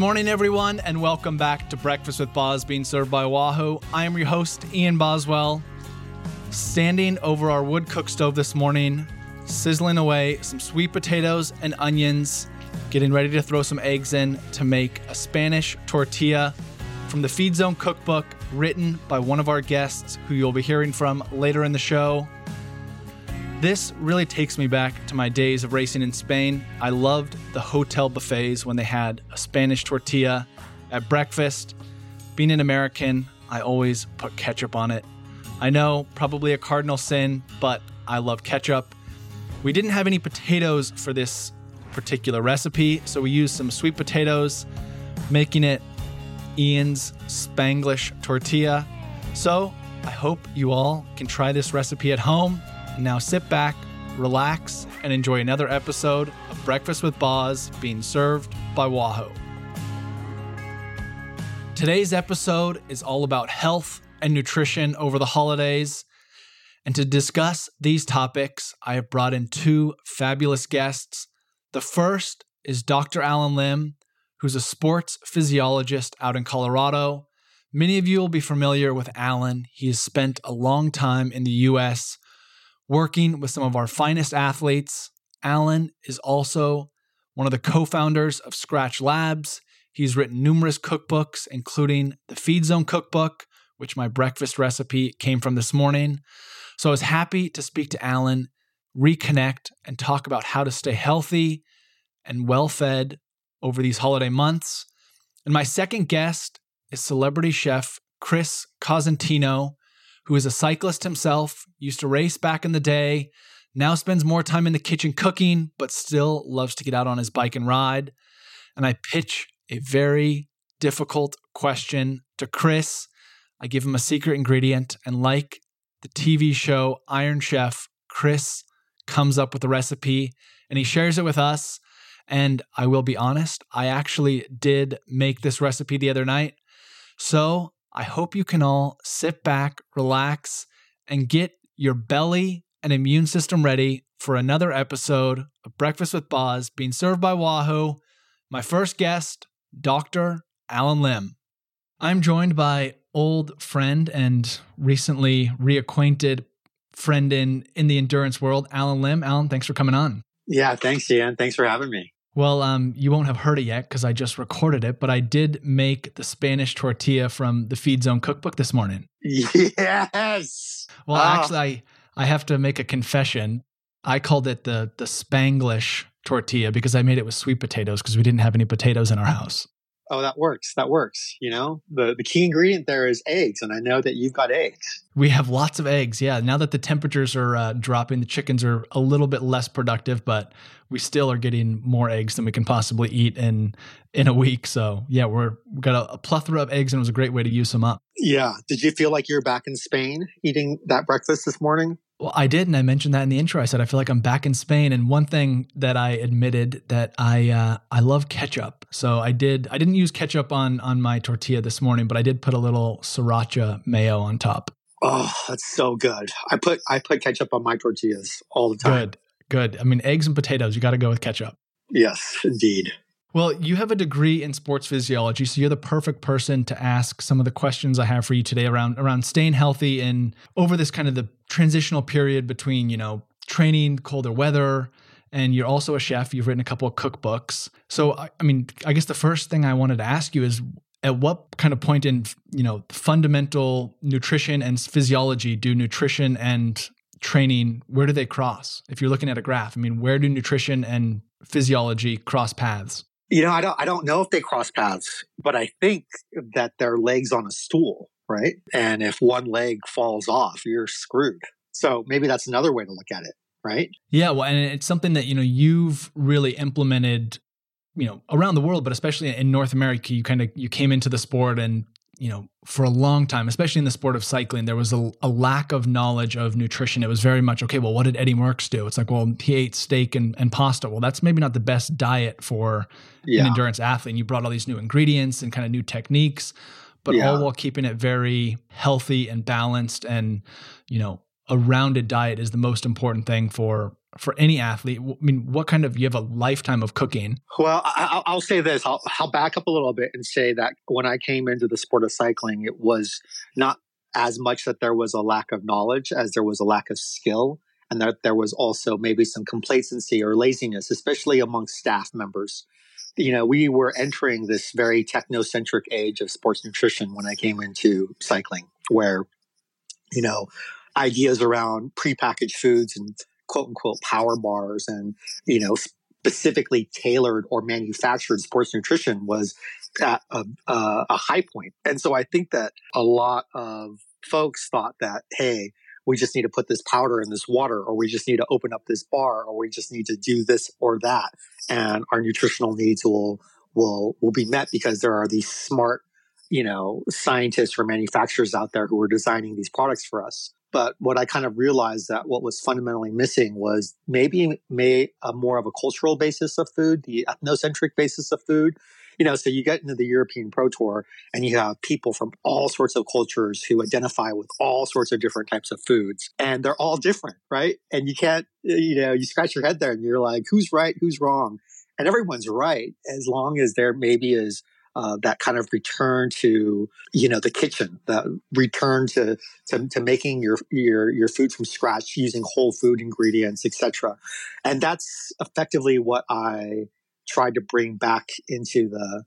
morning, everyone, and welcome back to Breakfast with Boz being served by Wahoo. I am your host, Ian Boswell. Standing over our wood cook stove this morning, sizzling away some sweet potatoes and onions, getting ready to throw some eggs in to make a Spanish tortilla from the Feed Zone cookbook, written by one of our guests who you'll be hearing from later in the show. This really takes me back to my days of racing in Spain. I loved the hotel buffets when they had a Spanish tortilla at breakfast. Being an American, I always put ketchup on it. I know, probably a cardinal sin, but I love ketchup. We didn't have any potatoes for this particular recipe, so we used some sweet potatoes, making it Ian's Spanglish tortilla. So I hope you all can try this recipe at home. Now sit back, relax, and enjoy another episode of Breakfast with Boz being served by Wahoo. Today's episode is all about health and nutrition over the holidays. And to discuss these topics, I have brought in two fabulous guests. The first is Dr. Allen Lim, who's a sports physiologist out in Colorado. Many of you will be familiar with Allen. He has spent a long time in the US working with some of our finest athletes. Allen is also one of the co founders of Skratch Labs. He's written numerous cookbooks, including the Feed Zone cookbook, which my breakfast recipe came from this morning. So I was happy to speak to Allen, reconnect, and talk about how to stay healthy and well fed over these holiday months. And my second guest is celebrity chef Chris Cosentino, who is a cyclist himself, used to race back in the day, now spends more time in the kitchen cooking, but still loves to get out on his bike and ride. And I pitch a very difficult question to Chris. I give him a secret ingredient, and like the TV show Iron Chef, Chris comes up with the recipe and he shares it with us. And I will be honest, I actually did make this recipe the other night. So I hope you can all sit back, relax, and get your belly and immune system ready for another episode of Breakfast with Boz being served by Wahoo. My first guest, Dr. Allen Lim. I'm joined by old friend and recently reacquainted friend in, in the endurance world, Allen Lim. Allen, thanks for coming on. Yeah, thanks, Ian. Thanks for having me. Well, um, you won't have heard it yet because I just recorded it, but I did make the Spanish tortilla from the Feed Zone cookbook this morning. Yes. Well, oh. actually, I I have to make a confession. I called it the the Spanglish tortilla because I made it with sweet potatoes because we didn't have any potatoes in our house oh, that works. That works. You know, the, the key ingredient there is eggs. And I know that you've got eggs. We have lots of eggs. Yeah. Now that the temperatures are uh, dropping, the chickens are a little bit less productive, but we still are getting more eggs than we can possibly eat in in a week. So yeah, we're we got a, a plethora of eggs and it was a great way to use them up. Yeah. Did you feel like you're back in Spain eating that breakfast this morning? Well, I did, and I mentioned that in the intro. I said I feel like I'm back in Spain, and one thing that I admitted that I uh, I love ketchup. So I did. I didn't use ketchup on on my tortilla this morning, but I did put a little sriracha mayo on top. Oh, that's so good. I put I put ketchup on my tortillas all the time. Good, good. I mean, eggs and potatoes. You got to go with ketchup. Yes, indeed. Well, you have a degree in sports physiology, so you're the perfect person to ask some of the questions I have for you today around around staying healthy and over this kind of the transitional period between, you know, training, colder weather, and you're also a chef. You've written a couple of cookbooks. So, I, I mean, I guess the first thing I wanted to ask you is at what kind of point in, you know, fundamental nutrition and physiology do nutrition and training, where do they cross? If you're looking at a graph, I mean, where do nutrition and physiology cross paths? You know, I don't I don't know if they cross paths, but I think that they're legs on a stool, right? And if one leg falls off, you're screwed. So maybe that's another way to look at it, right? Yeah, well, and it's something that, you know, you've really implemented you know around the world but especially in north america you kind of you came into the sport and you know, for a long time, especially in the sport of cycling, there was a, a, lack of knowledge of nutrition. It was very much, okay, well, what did Eddie Merckx do? It's like, well, he ate steak and, and pasta. Well, that's maybe not the best diet for yeah. an endurance athlete. And you brought all these new ingredients and kind of new techniques, but yeah. all while keeping it very healthy and balanced. And, you know, a rounded diet is the most important thing for for any athlete? I mean, what kind of you have a lifetime of cooking? Well, I, will say this. I'll, I'll back up a little bit and say that when I came into the sport of cycling, it was not as much that there was a lack of knowledge as there was a lack of skill, and that there was also maybe some complacency or laziness, especially among staff members. You know, we were entering this very technocentric age of sports nutrition when I came into cycling, where you know ideas around prepackaged foods and quote unquote power bars and, you know, specifically tailored or manufactured sports nutrition was at a, a, a high point. And so I think that a lot of folks thought that, hey, we just need to put this powder in this water, or we just need to open up this bar, or we just need to do this or that, and our nutritional needs will will will be met because there are these smart, you know, scientists or manufacturers out there who are designing these products for us. But what I kind of realized that what was fundamentally missing was maybe may a more of a cultural basis of food, the ethnocentric basis of food. You know, so you get into the European Pro Tour and you have people from all sorts of cultures who identify with all sorts of different types of foods and they're all different, right? And you can't, you know, you scratch your head there and you're like, who's right? Who's wrong? And everyone's right as long as there maybe is uh, that kind of return to you know the kitchen, that return to, to to, making your your your food from scratch using whole food ingredients, etc. And that's effectively what I tried to bring back into the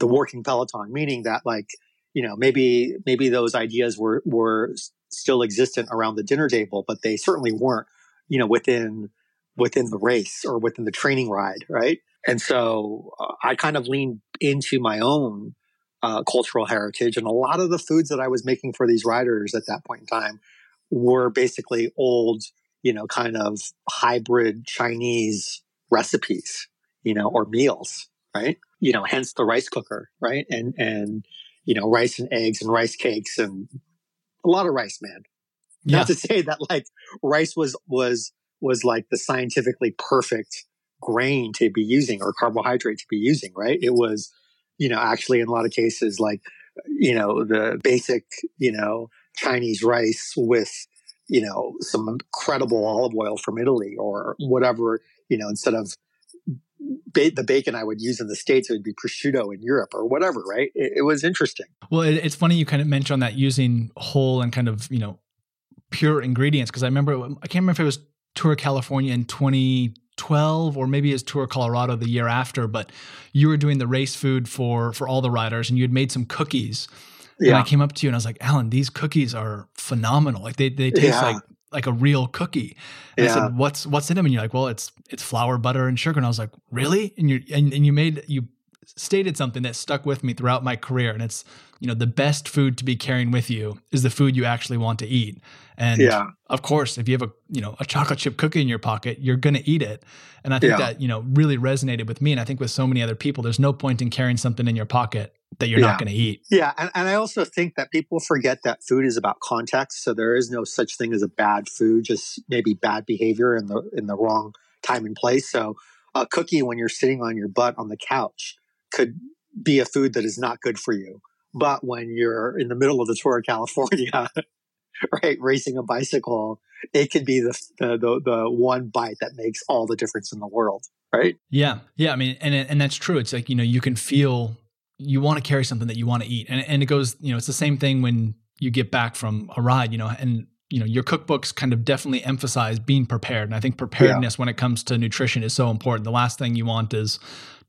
the working peloton, meaning that like you know maybe maybe those ideas were were still existent around the dinner table, but they certainly weren't you know within within the race or within the training ride, right? And so uh, I kind of leaned into my own uh, cultural heritage. And a lot of the foods that I was making for these riders at that point in time were basically old, you know, kind of hybrid Chinese recipes, you know, or meals, right? You know, hence the rice cooker, right? And, and, you know, rice and eggs and rice cakes and a lot of rice, man. Yeah. Not to say that like rice was, was, was like the scientifically perfect grain to be using or carbohydrate to be using, right? It was, you know, actually in a lot of cases, like, you know, the basic, you know, Chinese rice with, you know, some incredible olive oil from Italy or whatever, you know, instead of ba- the bacon I would use in the States, it would be prosciutto in Europe or whatever, right? It, it was interesting. Well, it, it's funny you kind of mentioned that using whole and kind of, you know, pure ingredients. Cause I remember, I can't remember if it was Tour California in 20 12 or maybe his tour Colorado the year after, but you were doing the race food for for all the riders and you had made some cookies. Yeah. And I came up to you and I was like, Allen, these cookies are phenomenal. Like they they taste yeah. like like a real cookie. And yeah. I said, What's what's in them? And you're like, Well, it's it's flour, butter, and sugar. And I was like, Really? And you and, and you made you stated something that stuck with me throughout my career. And it's, you know, the best food to be carrying with you is the food you actually want to eat. And yeah. of course, if you have a, you know, a chocolate chip cookie in your pocket, you're going to eat it. And I think yeah. that, you know, really resonated with me. And I think with so many other people, there's no point in carrying something in your pocket that you're yeah. not going to eat. Yeah. And, and I also think that people forget that food is about context. So there is no such thing as a bad food, just maybe bad behavior in the, in the wrong time and place. So a cookie when you're sitting on your butt on the couch could be a food that is not good for you. But when you're in the middle of the tour of California, right, racing a bicycle, it could be the, the, the the one bite that makes all the difference in the world, right? Yeah, yeah. I mean, and and that's true. It's like you know you can feel you want to carry something that you want to eat, and and it goes you know it's the same thing when you get back from a ride, you know, and you know your cookbooks kind of definitely emphasize being prepared and i think preparedness yeah. when it comes to nutrition is so important the last thing you want is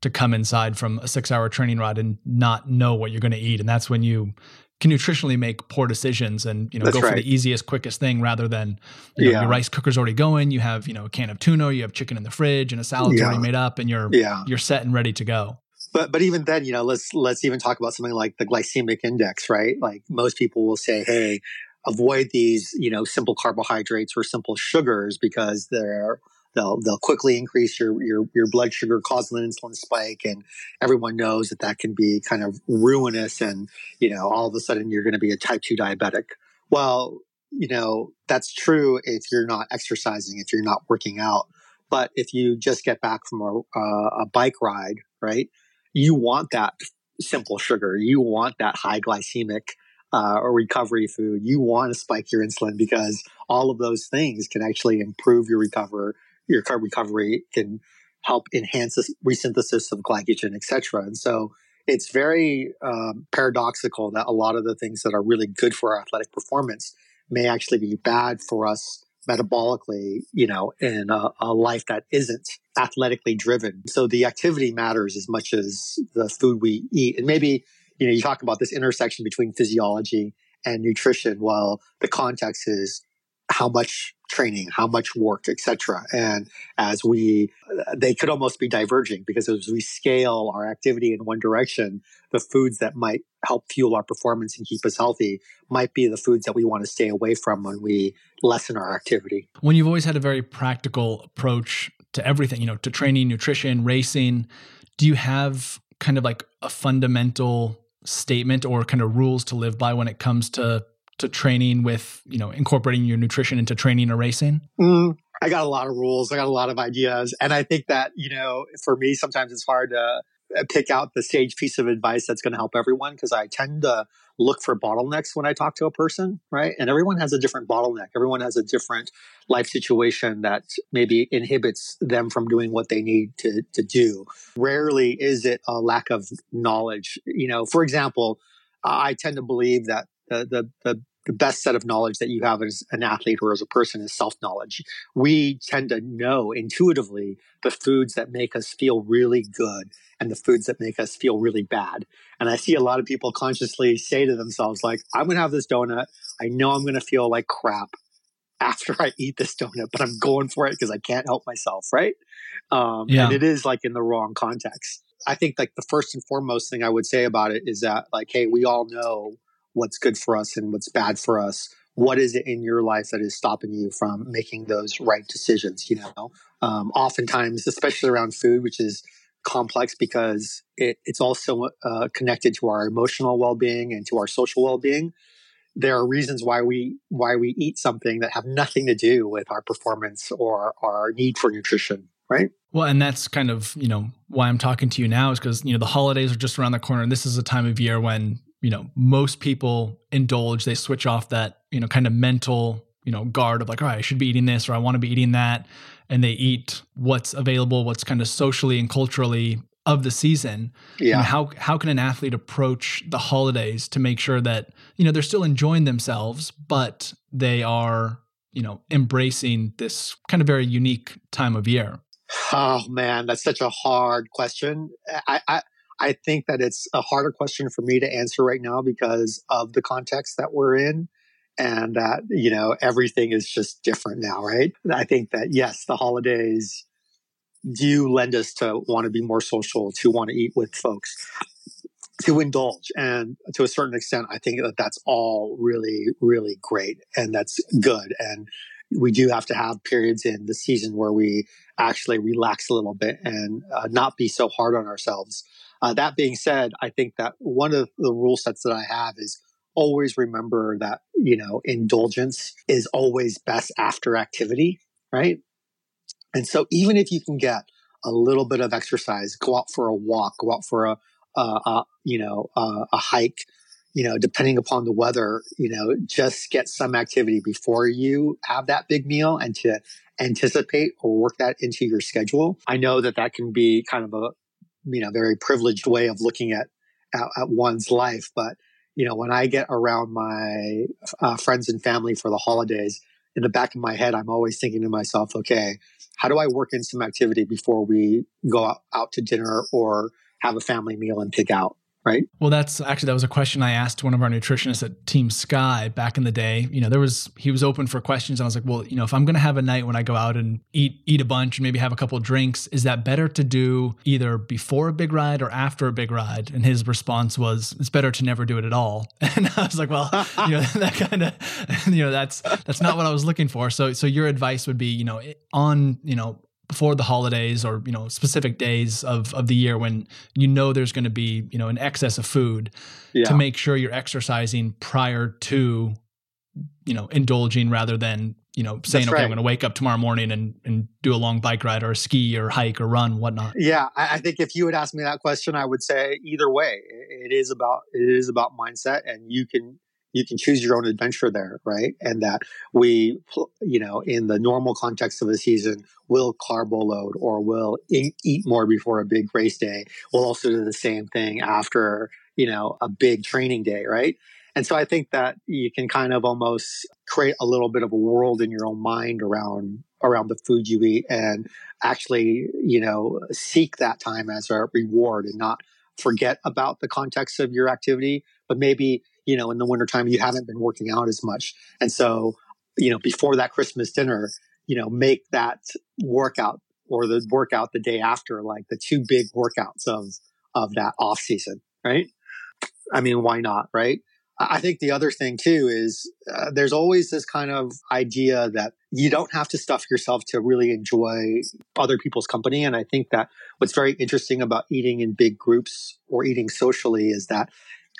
to come inside from a six hour training ride and not know what you're going to eat and that's when you can nutritionally make poor decisions and you know that's go right. for the easiest quickest thing rather than you know, yeah. your rice cooker's already going you have you know a can of tuna you have chicken in the fridge and a salad's yeah. already made up and you're yeah. you're set and ready to go but but even then you know let's let's even talk about something like the glycemic index right like most people will say hey avoid these, you know, simple carbohydrates or simple sugars because they're they'll they'll quickly increase your your your blood sugar, cause an insulin spike, and everyone knows that that can be kind of ruinous. And you know, all of a sudden you're going to be a type two diabetic. Well, you know that's true if you're not exercising, if you're not working out. But if you just get back from a, uh, a bike ride, right? You want that simple sugar. You want that high glycemic uh, or recovery food, you want to spike your insulin because all of those things can actually improve your recover, your carb recovery can help enhance the resynthesis of glycogen, etc. And so it's very um, paradoxical that a lot of the things that are really good for our athletic performance may actually be bad for us metabolically, you know, in a, a, life that isn't athletically driven. So the activity matters as much as the food we eat. And maybe, you know, you talk about this intersection between physiology and nutrition. Well, the context is how much training, how much work, etc. And as we, they could almost be diverging because as we scale our activity in one direction, the foods that might help fuel our performance and keep us healthy might be the foods that we want to stay away from when we lessen our activity. When you've always had a very practical approach to everything, you know, to training, nutrition, racing, do you have kind of like a fundamental statement or kind of rules to live by when it comes to to training with you know incorporating your nutrition into training or racing? Mm, I got a lot of rules. I got a lot of ideas, and I think that you know for me sometimes it's hard to Uh, pick out the sage piece of advice that's going to help everyone because I tend to look for bottlenecks when I talk to a person, right? And everyone has a different bottleneck. Everyone has a different life situation that maybe inhibits them from doing what they need to, to do. Rarely is it a lack of knowledge. You know, for example, I tend to believe that the, the, the, the best set of knowledge that you have as an athlete or as a person is self knowledge. We tend to know intuitively the foods that make us feel really good and the foods that make us feel really bad. And I see a lot of people consciously say to themselves, like, I'm going to have this donut. I know I'm going to feel like crap after I eat this donut, but I'm going for it because I can't help myself. Right. Um, yeah. And it is like in the wrong context. I think like the first and foremost thing I would say about it is that like, hey, we all know what's good for us and what's bad for us. What is it in your life that is stopping you from making those right decisions you know? Um, oftentimes especially around food which is complex because it, it's also uh, connected to our emotional well-being and to our social well-being there are reasons why we why we eat something that have nothing to do with our performance or our need for nutrition right? Well and that's kind of you know why i'm talking to you now is because you know the holidays are just around the corner. And this is a time of year when you know most people indulge they switch off that you know kind of mental you know guard of like all right i should be eating this or i want to be eating that and they eat what's available what's kind of socially and culturally of the season. Yeah. how how can an athlete approach the holidays to make sure that you know they're still enjoying themselves but they are you know embracing this kind of very unique time of year? Oh man that's such a hard question. I i I think that it's a harder question for me to answer right now because of the context that we're in and that, you know, everything is just different now, right? I think that yes, the holidays do lend us to want to be more social, to want to eat with folks, to indulge. And to a certain extent, I think that that's all really, really great and that's good. And we do have to have periods in the season where we actually relax a little bit and uh, not be so hard on ourselves. Uh, that being said, I think that one of the rule sets that I have is always remember that, you know, indulgence is always best after activity, right? And so even if you can get a little bit of exercise, go out for a walk, go out for a, you know, a hike, you know, depending upon the weather, you know, just get some activity before you have that big meal and to anticipate or work that into your schedule. I know that that can be kind of a you know very privileged way of looking at at, at one's life but you know when i get around my uh, friends and family for the holidays in the back of my head i'm always thinking to myself okay how do i work in some activity before we go out, out to dinner or have a family meal and pick out right? Well, that's actually that was a question I asked one of our nutritionists at Team Sky back in the day. You know, there was he was open for questions, and I was like, well, you know, if I'm going to have a night when I go out and eat eat a bunch and maybe have a couple drinks, is that better to do either before a big ride or after a big ride? And his response was, it's better to never do it at all. And I was like, well, you know, that kind of, you know, that's that's not what I was looking for. So so your advice would be, you know, on you know before the holidays or you know specific days of of the year when you know there's going to be you know an excess of food yeah. to make sure you're exercising prior to you know indulging rather than you know saying That's okay right. i'm going to wake up tomorrow morning and and do a long bike ride or a ski or hike or run whatnot yeah i, I think if you had asked me that question i would say either way it is about it is about mindset and you can you can choose your own adventure there, right? And that we, you know, in the normal context of the season, will carbo load or will eat, eat more before a big race day. We'll also do the same thing after, you know, a big training day, right? And so I think that you can kind of almost create a little bit of a world in your own mind around around the food you eat and actually, you know, seek that time as a reward and not forget about the context of your activity, but maybe, you know, in the wintertime you haven't been working out as much. And so, you know, before that Christmas dinner, you know, make that workout or the workout the day after, like the two big workouts of of that off season, right? I mean, why not, right? I think the other thing too is uh, there's always this kind of idea that you don't have to stuff yourself to really enjoy other people's company. And I think that what's very interesting about eating in big groups or eating socially is that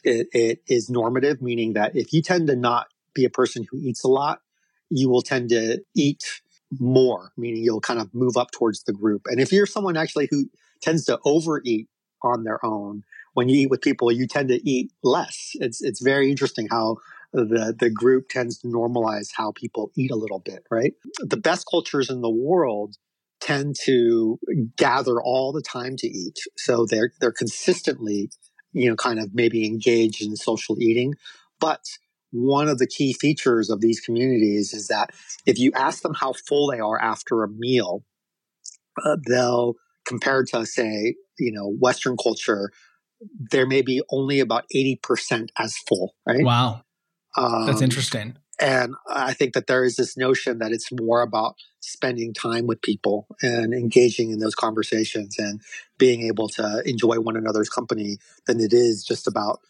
it, it is normative, meaning that if you tend to not be a person who eats a lot, you will tend to eat more, meaning you'll kind of move up towards the group. And if you're someone actually who tends to overeat on their own, when you eat with people, you tend to eat less. It's it's very interesting how the the group tends to normalize how people eat a little bit, right? The best cultures in the world tend to gather all the time to eat. So they're they're consistently, you know, kind of maybe engaged in social eating. But one of the key features of these communities is that if you ask them how full they are after a meal, uh, they'll compared to say, you know, Western culture, there may be only about 80% as full, right? Wow. Um, That's interesting. And I think that there is this notion that it's more about spending time with people and engaging in those conversations and being able to enjoy one another's company than it is just about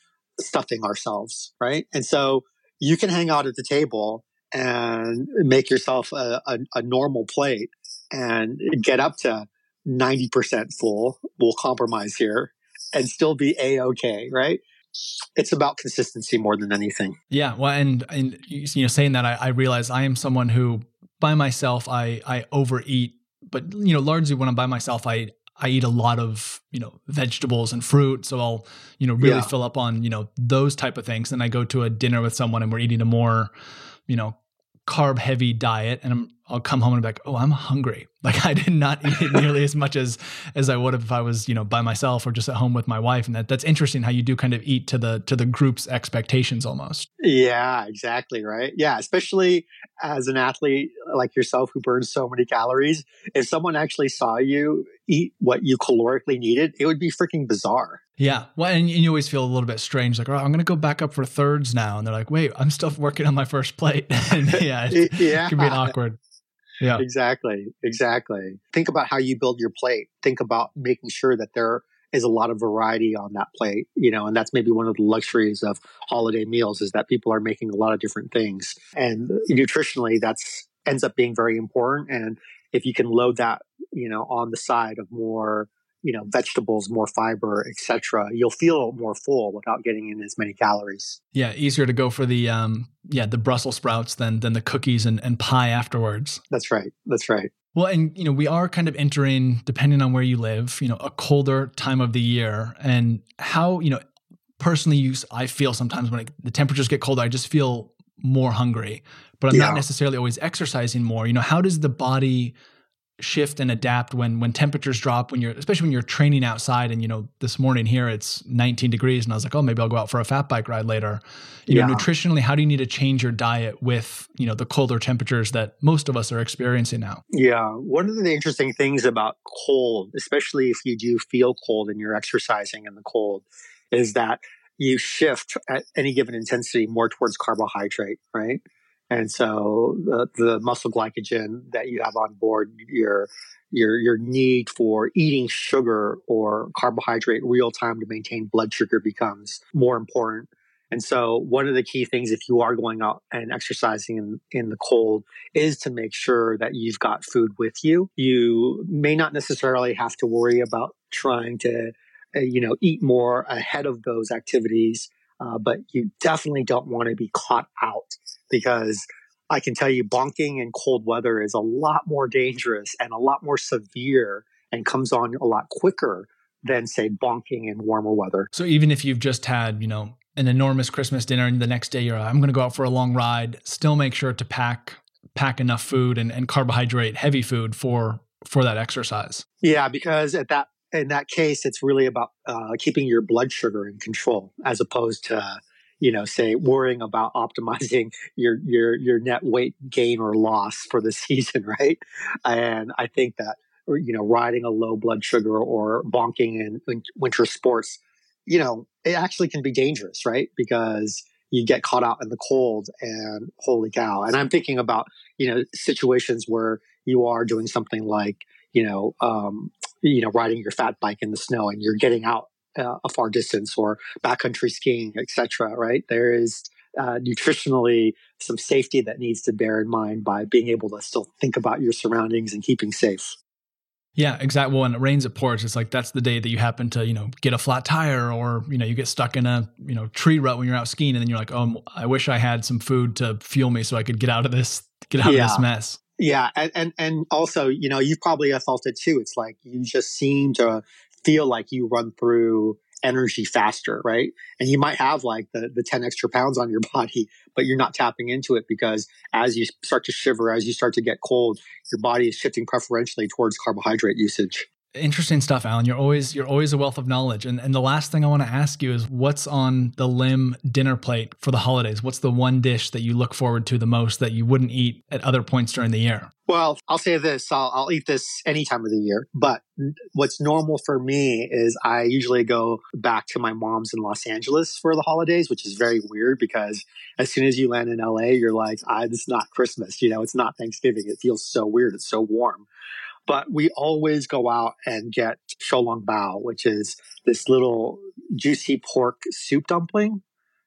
stuffing ourselves, right? And so you can hang out at the table and make yourself a, a, a normal plate and get up to 90% full. We'll compromise here and still be a okay, right? It's about consistency more than anything. Yeah, well, and and you know, saying that, I, I realize I am someone who, by myself, I I overeat, but you know, largely when I'm by myself, I I eat a lot of you know vegetables and fruit, so I'll you know really yeah. fill up on you know those type of things. And I go to a dinner with someone and we're eating a more you know carb heavy diet and I'm, I'll come home and be like, oh, I'm hungry. Like I did not eat nearly as much as as I would have if I was, you know, by myself or just at home with my wife. And that that's interesting how you do kind of eat to the to the group's expectations almost. Yeah, exactly. Right. Yeah, especially as an athlete like yourself who burns so many calories. If someone actually saw you eat what you calorically needed, it would be freaking bizarre. Yeah. Well, and you always feel a little bit strange, like, oh, I'm going to go back up for thirds now. And they're like, wait, I'm still working on my first plate. and yeah, it, yeah, it can be awkward. Yeah. Exactly. Exactly. Think about how you build your plate. Think about making sure that there is a lot of variety on that plate, you know, and that's maybe one of the luxuries of holiday meals is that people are making a lot of different things. And nutritionally, that's ends up being very important. And if you can load that, you know, on the side of more you know vegetables more fiber etc you'll feel more full without getting in as many calories. Yeah easier to go for the um yeah the brussels sprouts than than the cookies and, and pie afterwards. That's right that's right. Well and you know we are kind of entering depending on where you live you know a colder time of the year. And how you know personally use i feel sometimes when it, the temperatures get colder i just feel more hungry. But i'm yeah. not necessarily always exercising more. You know how does the body shift and adapt when when temperatures drop when you're especially when you're training outside and you know this morning here it's 19 degrees and I was like oh maybe I'll go out for a fat bike ride later. You yeah. know nutritionally how do you need to change your diet with you know the colder temperatures that most of us are experiencing now? Yeah. One of the interesting things about cold especially if you do feel cold and you're exercising in the cold is that you shift at any given intensity more towards carbohydrate right and so the, the muscle glycogen that you have on board, your your your need for eating sugar or carbohydrate real time to maintain blood sugar becomes more important. And so one of the key things if you are going out and exercising in, in the cold is to make sure that you've got food with you. You may not necessarily have to worry about trying to, uh, you know, eat more ahead of those activities. Uh, but you definitely don't want to be caught out because I can tell you bonking in cold weather is a lot more dangerous and a lot more severe and comes on a lot quicker than say bonking in warmer weather. So even if you've just had, you know, an enormous Christmas dinner and the next day you're I'm going to go out for a long ride, still make sure to pack pack enough food and, and carbohydrate heavy food for for that exercise. Yeah, because at that in that case, it's really about uh, keeping your blood sugar in control as opposed to you know say worrying about optimizing your your your net weight gain or loss for the season, right? And I think that you know riding a low blood sugar or bonking in, in winter sports, you know, it actually can be dangerous, right? Because you get caught out in the cold and holy cow. And I'm thinking about, you know, situations where you are doing something like, you know, um, you know, riding your fat bike in the snow and you're getting out uh, a far distance or backcountry skiing, etc. Right? There is uh, nutritionally some safety that needs to bear in mind by being able to still think about your surroundings and keeping safe. Yeah, exactly. Well, when it rains, it pours. It's like that's the day that you happen to, you know, get a flat tire, or you know, you get stuck in a, you know, tree rut when you're out skiing, and then you're like, oh, I wish I had some food to fuel me so I could get out of this, get out yeah. of this mess. Yeah, and, and and also, you know, you probably have felt it too. It's like you just seem to feel like you run through energy faster, right? And you might have like the, the 10 extra pounds on your body, but you're not tapping into it because as you start to shiver, as you start to get cold, your body is shifting preferentially towards carbohydrate usage interesting stuff, Allen. You're always you're always a wealth of knowledge. And and the last thing I want to ask you is what's on the Lim dinner plate for the holidays? What's the one dish that you look forward to the most that you wouldn't eat at other points during the year? Well, I'll say this: I'll, I'll eat this any time of the year. But what's normal for me is I usually go back to my mom's in Los Angeles for the holidays, which is very weird because as soon as you land in LA, you're like, ah, "This is not Christmas." You know, it's not Thanksgiving. It feels so weird. It's so warm. But we always go out and get xiaolong bao, which is this little juicy pork soup dumpling,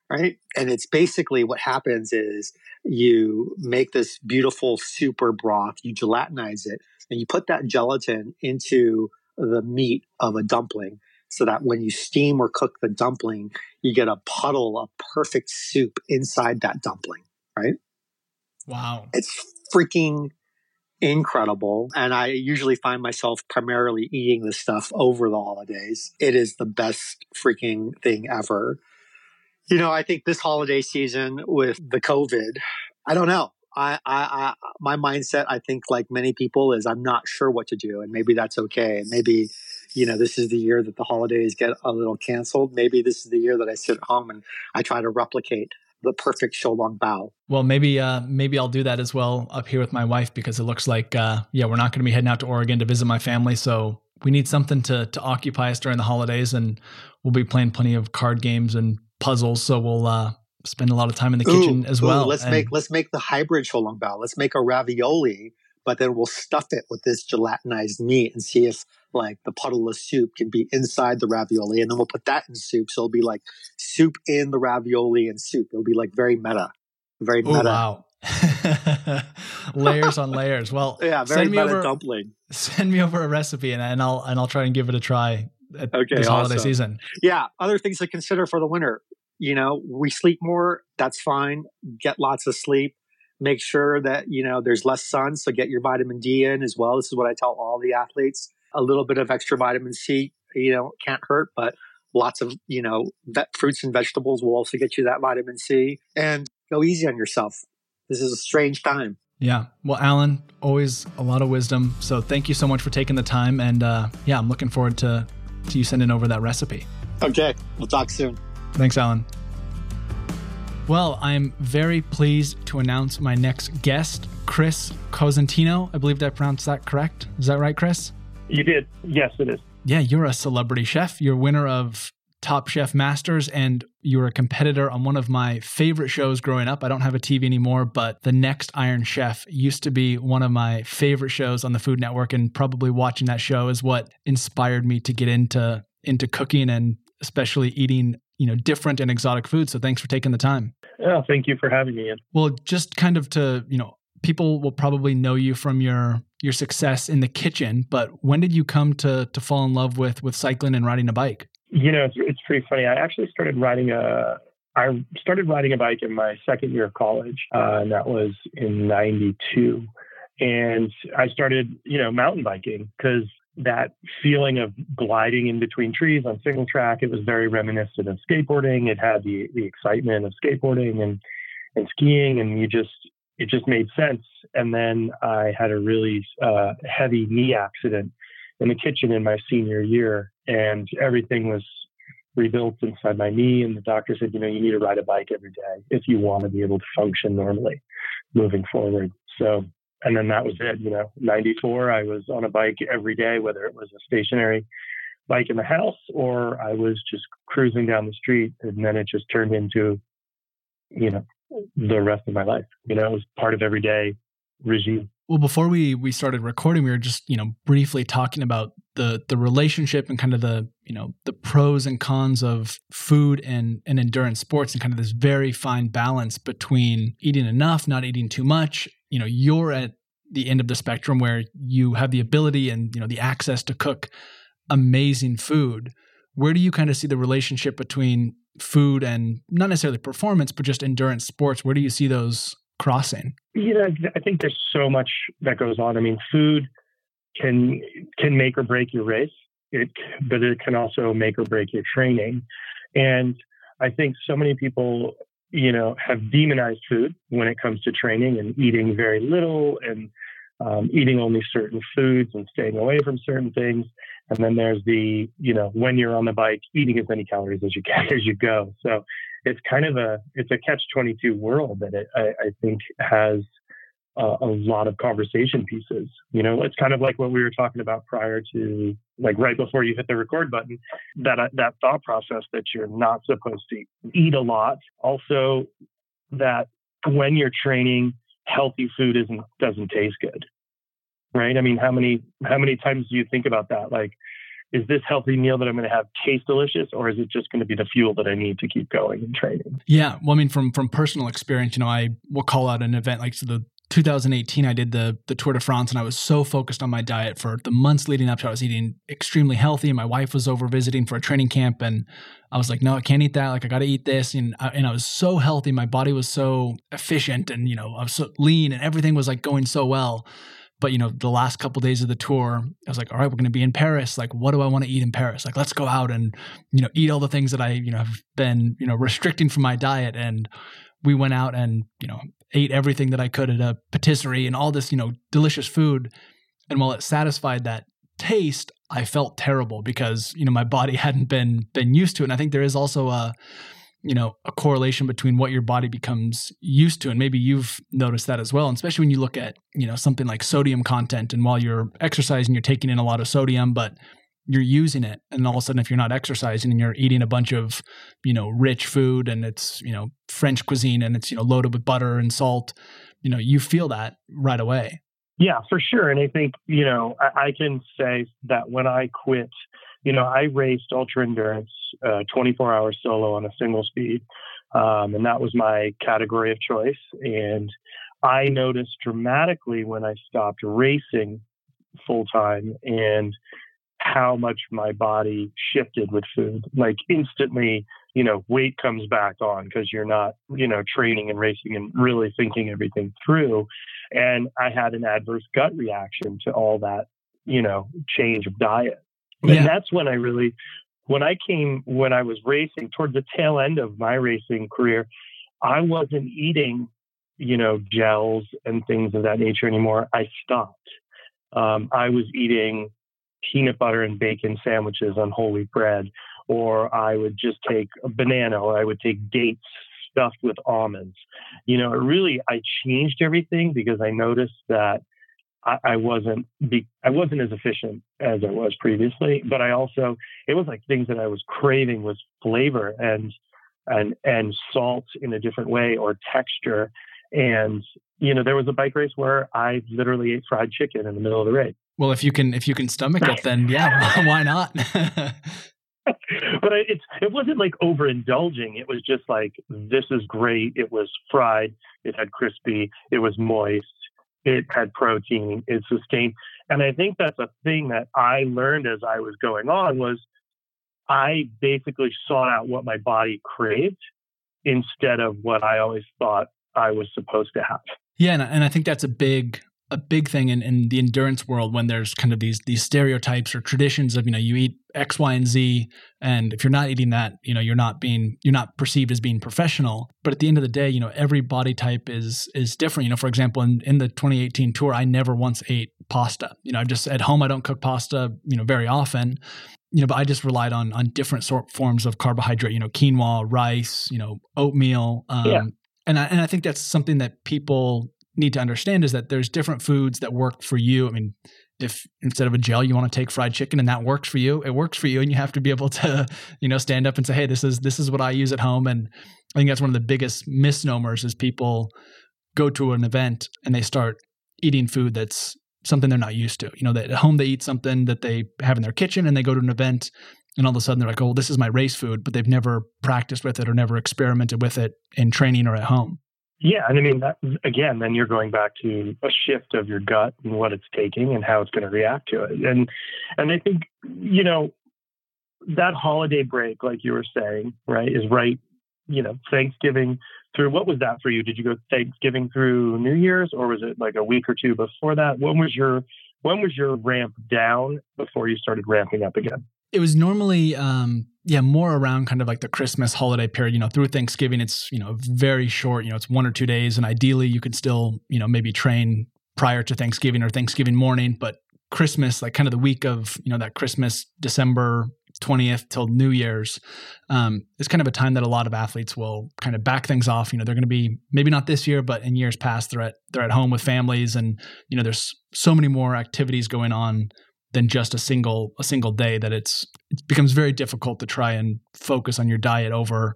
right? And it's basically what happens is you make this beautiful super broth, you gelatinize it, and you put that gelatin into the meat of a dumpling so that when you steam or cook the dumpling, you get a puddle of perfect soup inside that dumpling, right? Wow. It's freaking incredible. And I usually find myself primarily eating this stuff over the holidays. It is the best freaking thing ever. You know, I think this holiday season with the COVID, I don't know. I, I, I, my mindset, I think, like many people, is I'm not sure what to do, and maybe that's okay. And maybe, you know, this is the year that the holidays get a little canceled. Maybe this is the year that I sit at home and I try to replicate the perfect xiaolong bao. Well, maybe uh, maybe I'll do that as well up here with my wife because it looks like uh, yeah we're not going to be heading out to Oregon to visit my family, so we need something to to occupy us during the holidays, and we'll be playing plenty of card games and puzzles. So we'll uh, spend a lot of time in the ooh, kitchen as well. Let's and, make let's make the hybrid xiaolong bao. Let's make a ravioli, but then we'll stuff it with this gelatinized meat and see if like the puddle of soup can be inside the ravioli, and then we'll put that in soup. So it'll be like soup in the ravioli and soup. It'll be like very meta, very meta. wow. layers on layers. Well, yeah, very send me over, dumpling. Send me over a recipe, and, and I'll and I'll try and give it a try okay, this awesome. holiday season. Yeah, other things to consider for the winter. You know, we sleep more. That's fine. Get lots of sleep. Make sure that you know there's less sun, so get your vitamin D in as well. This is what I tell all the athletes a little bit of extra vitamin C, you know, can't hurt, but lots of, you know, vet, fruits and vegetables will also get you that vitamin C and go easy on yourself. This is a strange time. Yeah. Well, Allen, always a lot of wisdom. So thank you so much for taking the time. And uh, yeah, I'm looking forward to, to you sending over that recipe. Okay. We'll talk soon. Thanks, Allen. Well, I'm very pleased to announce my next guest, Chris Cosentino. I believe I pronounced that correct. Is that right, Chris? You did. Yes, it is. Yeah, you're a celebrity chef. You're winner of Top Chef Masters, and you were a competitor on one of my favorite shows growing up. I don't have a TV anymore, but The Next Iron Chef used to be one of my favorite shows on the Food Network, and probably watching that show is what inspired me to get into into cooking and especially eating you know different and exotic food. So thanks for taking the time. Yeah, thank you for having me. Ian. Well, just kind of to you know people will probably know you from your your success in the kitchen, but when did you come to to fall in love with with cycling and riding a bike? You know, it's, it's pretty funny. I actually started riding a I started riding a bike in my second year of college, uh, and that was in '92. And I started, you know, mountain biking because that feeling of gliding in between trees on single track. It was very reminiscent of skateboarding. It had the the excitement of skateboarding and and skiing, and you just it just made sense. And then I had a really uh, heavy knee accident in the kitchen in my senior year, and everything was rebuilt inside my knee. And the doctor said, you know, you need to ride a bike every day if you want to be able to function normally moving forward. So, and then that was it. You know, 94, I was on a bike every day, whether it was a stationary bike in the house or I was just cruising down the street. And then it just turned into, you know, the rest of my life. You know, it was part of everyday regime. Well, before we we started recording, we were just you know briefly talking about the the relationship and kind of the you know the pros and cons of food and and endurance sports and kind of this very fine balance between eating enough, not eating too much. You know, you're at the end of the spectrum where you have the ability and you know the access to cook amazing food. Where do you kind of see the relationship between food and not necessarily performance, but just endurance sports? Where do you see those crossing? You know, I think there's so much that goes on. I mean, food can can make or break your race. It, but it can also make or break your training. And I think so many people, you know, have demonized food when it comes to training and eating very little and um, eating only certain foods and staying away from certain things. And then there's the, you know, when you're on the bike, eating as many calories as you can as you go. So it's kind of a, it's a catch 22 world that it, I, I think has a lot of conversation pieces. You know, it's kind of like what we were talking about prior to, like right before you hit the record button, that, uh, that thought process that you're not supposed to eat a lot. Also that when you're training, healthy food isn't, doesn't taste good right? I mean, how many how many times do you think about that? Like, is this healthy meal that I'm going to have taste delicious, or is it just going to be the fuel that I need to keep going and training? Yeah, well, I mean, from from personal experience, you know, I will call out an event like so the 2018 I did the the Tour de France and I was so focused on my diet for the months leading up to. I was eating extremely healthy and my wife was over visiting for a training camp and I was like no I can't eat that like I got to eat this and I, and I was so healthy my body was so efficient and you know I was so lean and everything was like going so well but you know, the last couple of days of the tour, I was like, all right, we're going to be in Paris. Like, what do I want to eat in Paris? Like, let's go out and you know eat all the things that I you know have been you know restricting from my diet. And we went out and you know ate everything that I could at a patisserie and all this you know delicious food. And while it satisfied that taste, I felt terrible because you know my body hadn't been been used to it. And I think there is also a you know a correlation between what your body becomes used to and maybe you've noticed that as well and especially when you look at you know something like sodium content and while you're exercising you're taking in a lot of sodium but you're using it and all of a sudden if you're not exercising and you're eating a bunch of you know rich food and it's you know french cuisine and it's you know loaded with butter and salt you know you feel that right away. Yeah for sure and i think you know i, I can say that when i quit you know, I raced ultra endurance, uh, 24 hour solo on a single speed. Um, and that was my category of choice. And I noticed dramatically when I stopped racing full time and how much my body shifted with food. Like instantly, you know, weight comes back on because you're not, you know, training and racing and really thinking everything through. And I had an adverse gut reaction to all that, you know, change of diet. And yeah. that's when I really, when I came, when I was racing towards the tail end of my racing career, I wasn't eating, you know, gels and things of that nature anymore. I stopped. Um, I was eating peanut butter and bacon sandwiches on whole wheat bread, or I would just take a banana, or I would take dates stuffed with almonds. You know, it really, I changed everything because I noticed that I, I wasn't be, I wasn't as efficient as I was previously, but I also it was like things that I was craving was flavor and and and salt in a different way or texture. And you know, there was a bike race where I literally ate fried chicken in the middle of the race. Well, if you can if you can stomach it, then yeah, why not? but it's it wasn't like overindulging. It was just like this is great. It was fried. It had crispy. It was moist it had protein, it sustained. And I think that's a thing that I learned as I was going on was I basically sought out what my body craved instead of what I always thought I was supposed to have. Yeah, and, and I think that's a big a big thing in, in the endurance world when there's kind of these these stereotypes or traditions of you know you eat X, Y, and Z, and if you're not eating that, you know you're not being you're not perceived as being professional. But at the end of the day, you know every body type is is different. You know, for example, in, in the 2018 tour, I never once ate pasta. You know, I just at home I don't cook pasta. You know, very often. You know, but I just relied on on different sort forms of carbohydrate. You know, quinoa, rice. You know, oatmeal. Um, yeah. And I, and I think that's something that people need to understand is that there's different foods that work for you. I mean, if instead of a gel you want to take fried chicken and that works for you, it works for you and you have to be able to, you know, stand up and say, "Hey, this is this is what I use at home." And I think that's one of the biggest misnomers is people go to an event and they start eating food that's something they're not used to. You know, that at home they eat something that they have in their kitchen and they go to an event and all of a sudden they're like, "Oh, this is my race food," but they've never practiced with it or never experimented with it in training or at home. Yeah, and I mean that again, then you're going back to a shift of your gut and what it's taking and how it's going to react to it. And and I think you know that holiday break, like you were saying, right, is right. You know, Thanksgiving through what was that for you? Did you go Thanksgiving through New Year's, or was it like a week or two before that? When was your when was your ramp down before you started ramping up again? It was normally um, yeah, more around kind of like the Christmas holiday period, you know, through Thanksgiving, it's, you know, very short, you know, it's one or two days. And ideally you could still, you know, maybe train prior to Thanksgiving or Thanksgiving morning. But Christmas, like kind of the week of, you know, that Christmas, December 20th till New Year's, um, is kind of a time that a lot of athletes will kind of back things off. You know, they're going to be maybe not this year, but in years past, they're at, they're at home with families and, you know, there's so many more activities going on than just a single a single day that it's it becomes very difficult to try and focus on your diet over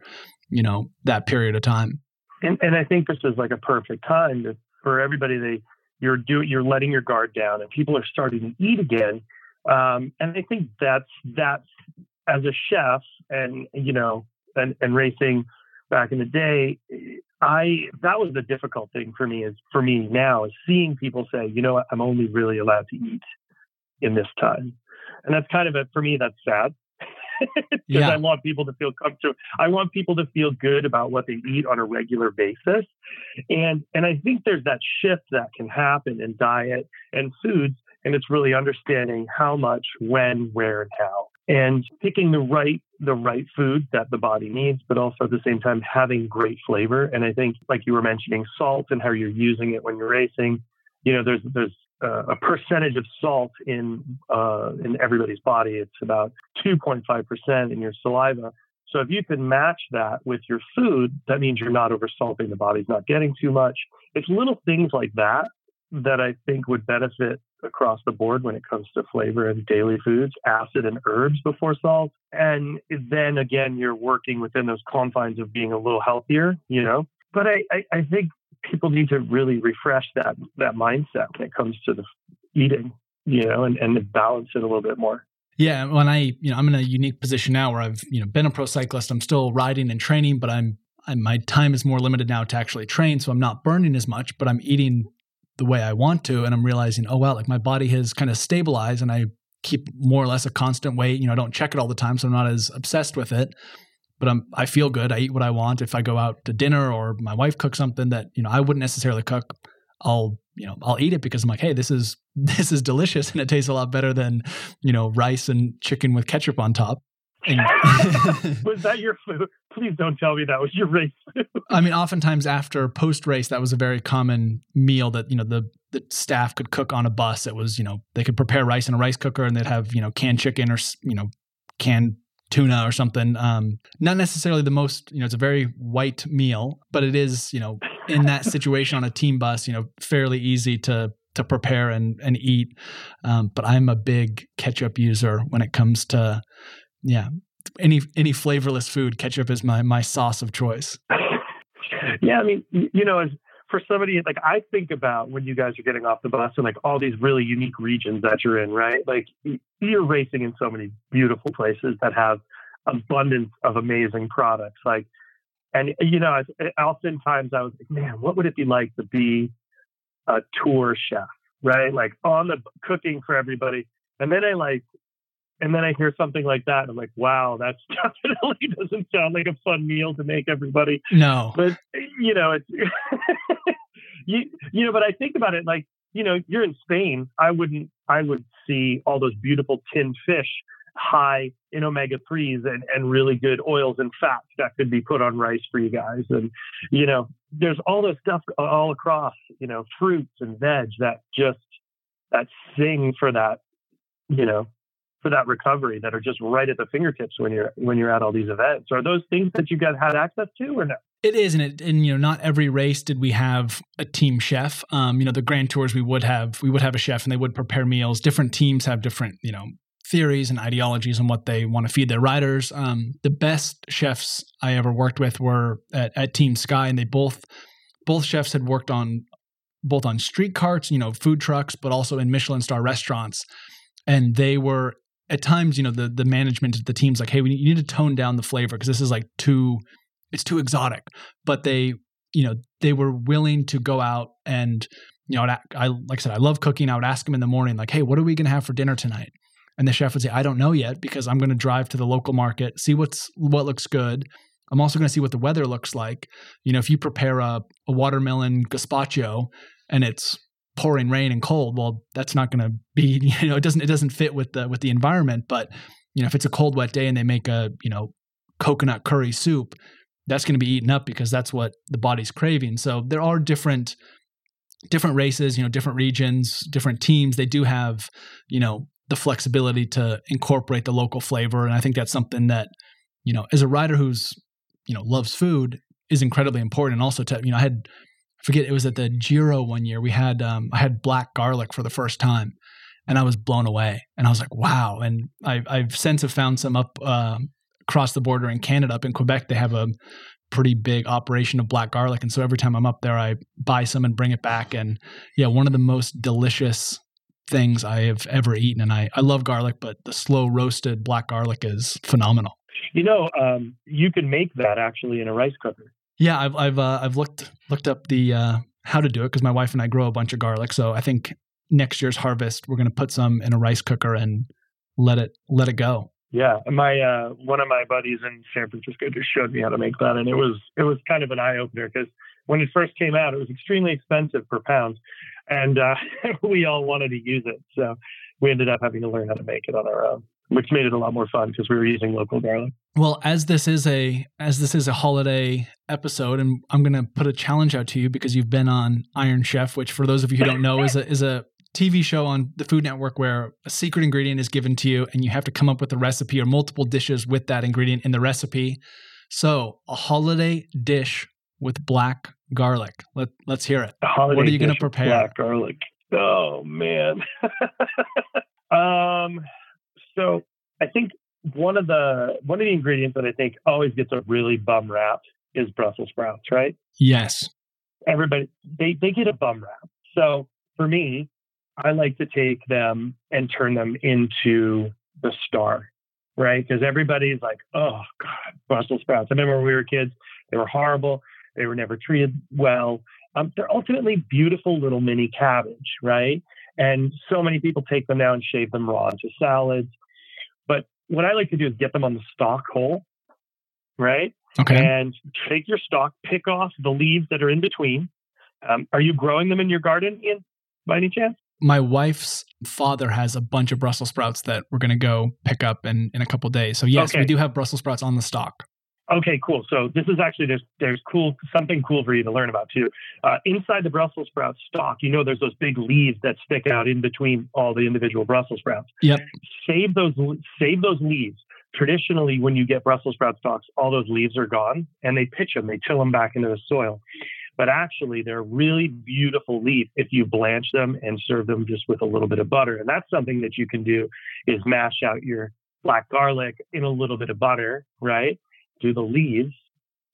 you know that period of time. And, and i think this is like a perfect time to, for everybody they you're doing you're letting your guard down and people are starting to eat again. Um, and i think that's that's as a chef and you know and, and racing back in the day i that was the difficult thing for me is for me now is seeing people say you know what? I'm only really allowed to eat in this time. And that's kind of a, for me, that's sad. Because yeah. I want people to feel comfortable. I want people to feel good about what they eat on a regular basis. And and I think there's that shift that can happen in diet and foods. And it's really understanding how much, when, where, and how. And picking the right the right food that the body needs, but also at the same time having great flavor. And I think, like you were mentioning, salt and how you're using it when you're racing. You know, there's there's a percentage of salt in uh, in everybody's body. It's about 2.5% in your saliva. So if you can match that with your food, that means you're not oversalting. The body's not getting too much. It's little things like that that I think would benefit across the board when it comes to flavor and daily foods, acid and herbs before salt. And then again, you're working within those confines of being a little healthier, you know. But I, I, I think people need to really refresh that that mindset when it comes to the eating, you know, and, and balance it a little bit more. Yeah, when I, you know, I'm in a unique position now where I've, you know, been a pro cyclist. I'm still riding and training, but I'm, I'm my time is more limited now to actually train, so I'm not burning as much, but I'm eating the way I want to, and I'm realizing, oh wow, like my body has kind of stabilized, and I keep more or less a constant weight. You know, I don't check it all the time, so I'm not as obsessed with it but I'm I feel good. I eat what I want. If I go out to dinner or my wife cooks something that you know I wouldn't necessarily cook, I'll you know I'll eat it because I'm like, hey, this is this is delicious and it tastes a lot better than you know rice and chicken with ketchup on top. And was that your food? Please don't tell me that was your race food. I mean, oftentimes after post race, that was a very common meal that you know the the staff could cook on a bus. It was you know they could prepare rice in a rice cooker and they'd have you know canned chicken or you know canned tuna or something. Um, not necessarily the most, you know, it's a very white meal, but it is, you know, in that situation on a team bus, you know, fairly easy to to prepare and and eat. Um, but I'm a big ketchup user when it comes to, yeah, any any flavorless food. Ketchup is my my sauce of choice. yeah, I mean, you know, as for somebody like I think about when you guys are getting off the bus and like all these really unique regions that you're in, right? Like you're racing in so many beautiful places that have abundance of amazing products. Like, and you know, eh, oftentimes I was like, man, what would it be like to be a tour chef, right? Like on the cooking for everybody. And then I like and then I hear something like that, and I'm like, wow, that definitely doesn't sound like a fun meal to make everybody. No, but you know, it's you, you know, but I think about it like you know, you're in Spain. I wouldn't, I would see all those beautiful tinned fish high in omega 3s and, and really good oils and fats that could be put on rice for you guys. And, you know, there's all this stuff all across, you know, fruits and veg that just, that sing for that, you know, for that recovery that are just right at the fingertips when you're when you're at all these events. Are those things that you guys had access to or no? It is, and it, and you know, not every race did we have a team chef. Um, you know, the Grand Tours we would have we would have a chef and they would prepare meals. Different teams have different you know theories and ideologies on what they want to feed their riders. Um, the best chefs I ever worked with were at, at Team Sky, and they both both chefs had worked on both on street carts, you know, food trucks, but also in Michelin star restaurants. And they were at times, you know, the the management, the team's like, hey, we need, you need to tone down the flavor because this is like too, it's too exotic. But they, you know, they were willing to go out and, you know, I like I said, I love cooking. I would ask them in the morning, like, hey, what are we going to have for dinner tonight? and the chef would say, "I don't know yet because I'm going to drive to the local market, see what's what looks good. I'm also going to see what the weather looks like. You know, if you prepare a, a watermelon gazpacho and it's pouring rain and cold, well, that's not going to be you know it doesn't it doesn't fit with the with the environment. But you know, if it's a cold wet day and they make a you know coconut curry soup, that's going to be eaten up because that's what the body's craving. So there are different different races, you know, different regions, different teams. They do have you know the flexibility to incorporate the local flavor. And I think that's something that, you know, as a rider who's, you know, loves food is incredibly important. And also to, you know, I had, forget, it was at the Giro one year. We had, um, I had black garlic for the first time and I was blown away. And I was like, wow. And I, I've since have found some up uh, across the border in Canada, up in Quebec, they have a pretty big operation of black garlic. And so every time I'm up there, I buy some and bring it back. And yeah, one of the most delicious things I have ever eaten. And I, I love garlic, but the slow roasted black garlic is phenomenal. You know, um, you can make that actually in a rice cooker. Yeah, I've I've uh, I've looked looked up the uh, how to do it because my wife and I grow a bunch of garlic. So I think next year's harvest we're going to put some in a rice cooker and let it let it go. Yeah, my uh, one of my buddies in San Francisco just showed me how to make that, and it was it was kind of an eye opener because when it first came out, it was extremely expensive per pound and uh, we all wanted to use it. So we ended up having to learn how to make it on our own, which made it a lot more fun because we were using local garlic. Well, as this is a as this is a holiday episode, and I'm going to put a challenge out to you because you've been on Iron Chef, which for those of you who don't know is a is a TV show on the Food Network where a secret ingredient is given to you and you have to come up with a recipe or multiple dishes with that ingredient in the recipe. So, a holiday dish with black garlic. Let Let's hear it. What are you going to prepare? Black garlic. Oh man. um. So I think one of the one of the ingredients that I think always gets a really bum rap is Brussels sprouts, right? Yes. Everybody they they get a bum rap. So for me, I like to take them and turn them into the star, right? Because everybody's like, oh God, Brussels sprouts. I remember when we were kids, they were horrible. They were never treated well. Um, they're ultimately beautiful little mini cabbage, right? And so many people take them now and shave them raw into salads. What I like to do is get them on the stalk whole, right? Okay. And take your stalk, pick off the leaves that are in between. Um, are you growing them in your garden, Ian, by any chance? My wife's father has a bunch of Brussels sprouts that we're going to go pick up in, in a couple days. So, yes, okay. we do have Brussels sprouts on the stalk. Okay, cool. So this is actually there's there's cool something cool for you to learn about too. Uh, inside the Brussels sprout stalk, you know, there's those big leaves that stick out in between all the individual Brussels sprouts. Yep. Save those save those leaves. Traditionally, when you get Brussels sprout stalks, all those leaves are gone, and they pitch them, they till them back into the soil. But actually, they're really beautiful leaves if you blanch them and serve them just with a little bit of butter. And that's something that you can do is mash out your black garlic in a little bit of butter, right? Do the leaves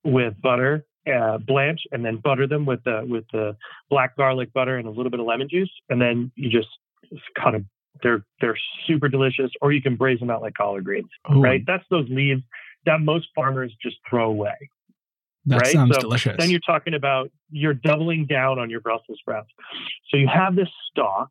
with butter, uh, blanch, and then butter them with the with the black garlic butter and a little bit of lemon juice, and then you just kind of they're they're super delicious. Or you can braise them out like collard greens, Ooh. right? That's those leaves that most farmers just throw away. That right? sounds so delicious. Then you're talking about you're doubling down on your Brussels sprouts. So you have this stalk.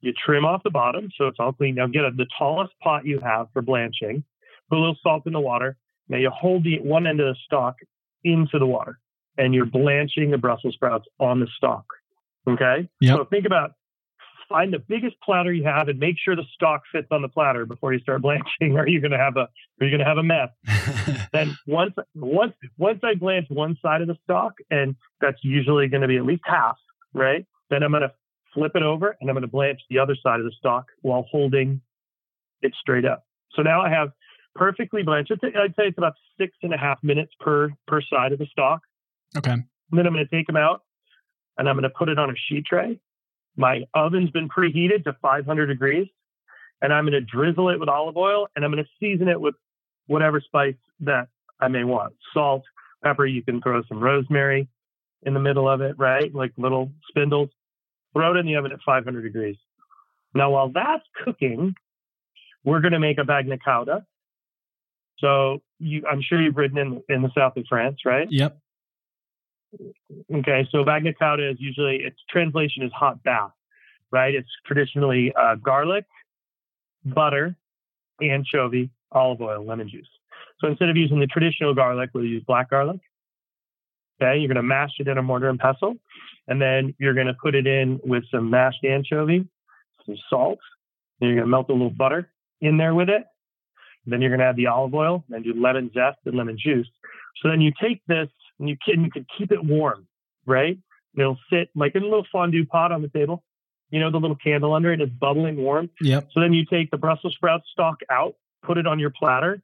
You trim off the bottom so it's all clean. Now get a, the tallest pot you have for blanching. Put a little salt in the water. Now you hold the one end of the stalk into the water and you're blanching the Brussels sprouts on the stalk. Okay. Yep. So think about find the biggest platter you have and make sure the stalk fits on the platter before you start blanching, or you're gonna have a you're gonna have a mess. then once once once I blanch one side of the stalk, and that's usually gonna be at least half, right? Then I'm gonna flip it over and I'm gonna blanch the other side of the stalk while holding it straight up. So now I have perfectly blanched. I'd say it's about six and a half minutes per per side of the stalk. okay. And then I'm going to take them out and I'm going to put it on a sheet tray. My oven's been preheated to 500 degrees, and I'm going to drizzle it with olive oil and I'm going to season it with whatever spice that I may want. Salt, pepper. You can throw some rosemary in the middle of it, right? Like little spindles. Throw it in the oven at 500 degrees. Now, while that's cooking, we're going to make a bagna cauda. So you, I'm sure you've ridden in in the south of France, right? Yep. Okay, so bagna cauda is usually its translation is hot bath, right? It's traditionally uh, garlic, butter, anchovy, olive oil, lemon juice. So instead of using the traditional garlic, we'll use black garlic. Okay, you're going to mash it in a mortar and pestle, and then you're going to put it in with some mashed anchovy, some salt, and you're going to melt a little butter in there with it. Then you're going to add the olive oil, and do lemon zest and lemon juice. So then you take this and you can you could keep it warm, right? It'll sit like in a little fondue pot on the table. You know, the little candle under it is bubbling warm. Yep. So then you take the Brussels sprout stalk out, put it on your platter,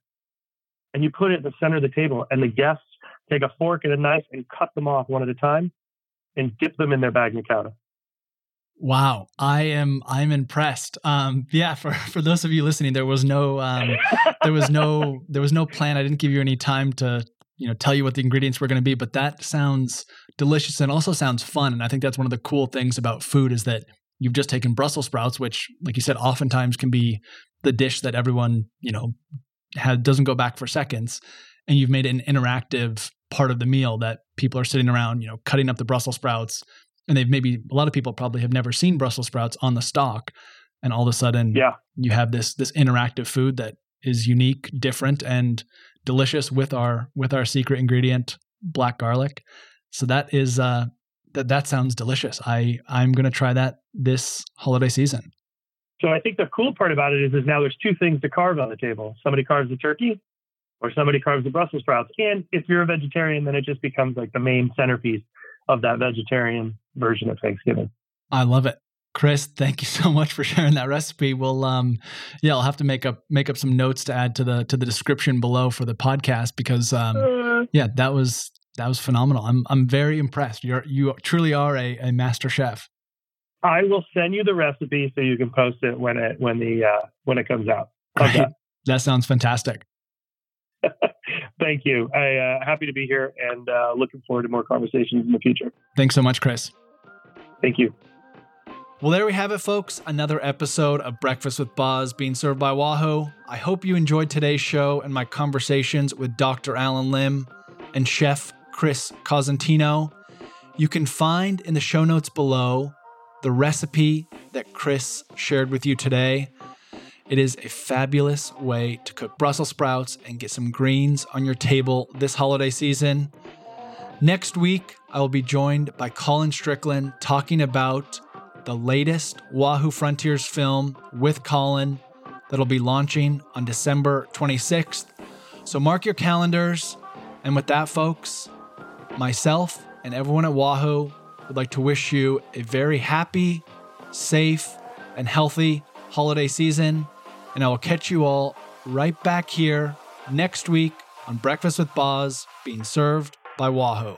and you put it in the center of the table. And the guests take a fork and a knife and cut them off one at a time and dip them in their bagna cauda. Wow, I am I'm impressed. Um, yeah, for for those of you listening, there was no um, there was no there was no plan. I didn't give you any time to you know tell you what the ingredients were going to be, but that sounds delicious and also sounds fun. And I think that's one of the cool things about food is that you've just taken Brussels sprouts, which, like you said, oftentimes can be the dish that everyone you know doesn't go back for seconds, and you've made an interactive part of the meal that people are sitting around, you know, cutting up the Brussels sprouts and they've maybe a lot of people probably have never seen Brussels sprouts on the stalk, and all of a sudden, Yeah. you have this this interactive food that is unique, different, and delicious with our with our secret ingredient, black garlic. So that is uh, that that sounds delicious. I I'm gonna try that this holiday season. So I think the cool part about it is, is now there's two things to carve on the table. Somebody carves the turkey or somebody carves the Brussels sprouts. And if you're a vegetarian, then it just becomes like the main centerpiece of that vegetarian version of Thanksgiving. I love it. Chris, thank you so much for sharing that recipe. We'll um yeah, I'll have to make up make up some notes to add to the to the description below for the podcast because um Uh, yeah, that was that was phenomenal. I'm I'm very impressed. You're you truly are a, a master chef. I will send you the recipe so you can post it when it when the uh, when it comes out. How's Great. That sounds fantastic. Thank you. I uh, happy to be here and uh, looking forward to more conversations in the future. Thanks so much, Chris. Thank you. Well, there we have it, folks. Another episode of Breakfast with Bos being served by Wahoo. I hope you enjoyed today's show and my conversations with Dr. Allen Lim and Chef Chris Cosentino. You can find in the show notes below the recipe that Chris shared with you today. It is a fabulous way to cook Brussels sprouts and get some greens on your table this holiday season. Next week, I will be joined by Colin Strickland talking about the latest Wahoo Frontiers film with Colin that'll be launching on December 26th. So mark your calendars. And with that, folks, myself and everyone at Wahoo would like to wish you a very happy, safe, and healthy holiday season. And I will catch you all right back here next week on Breakfast with Bos being served by Wahoo.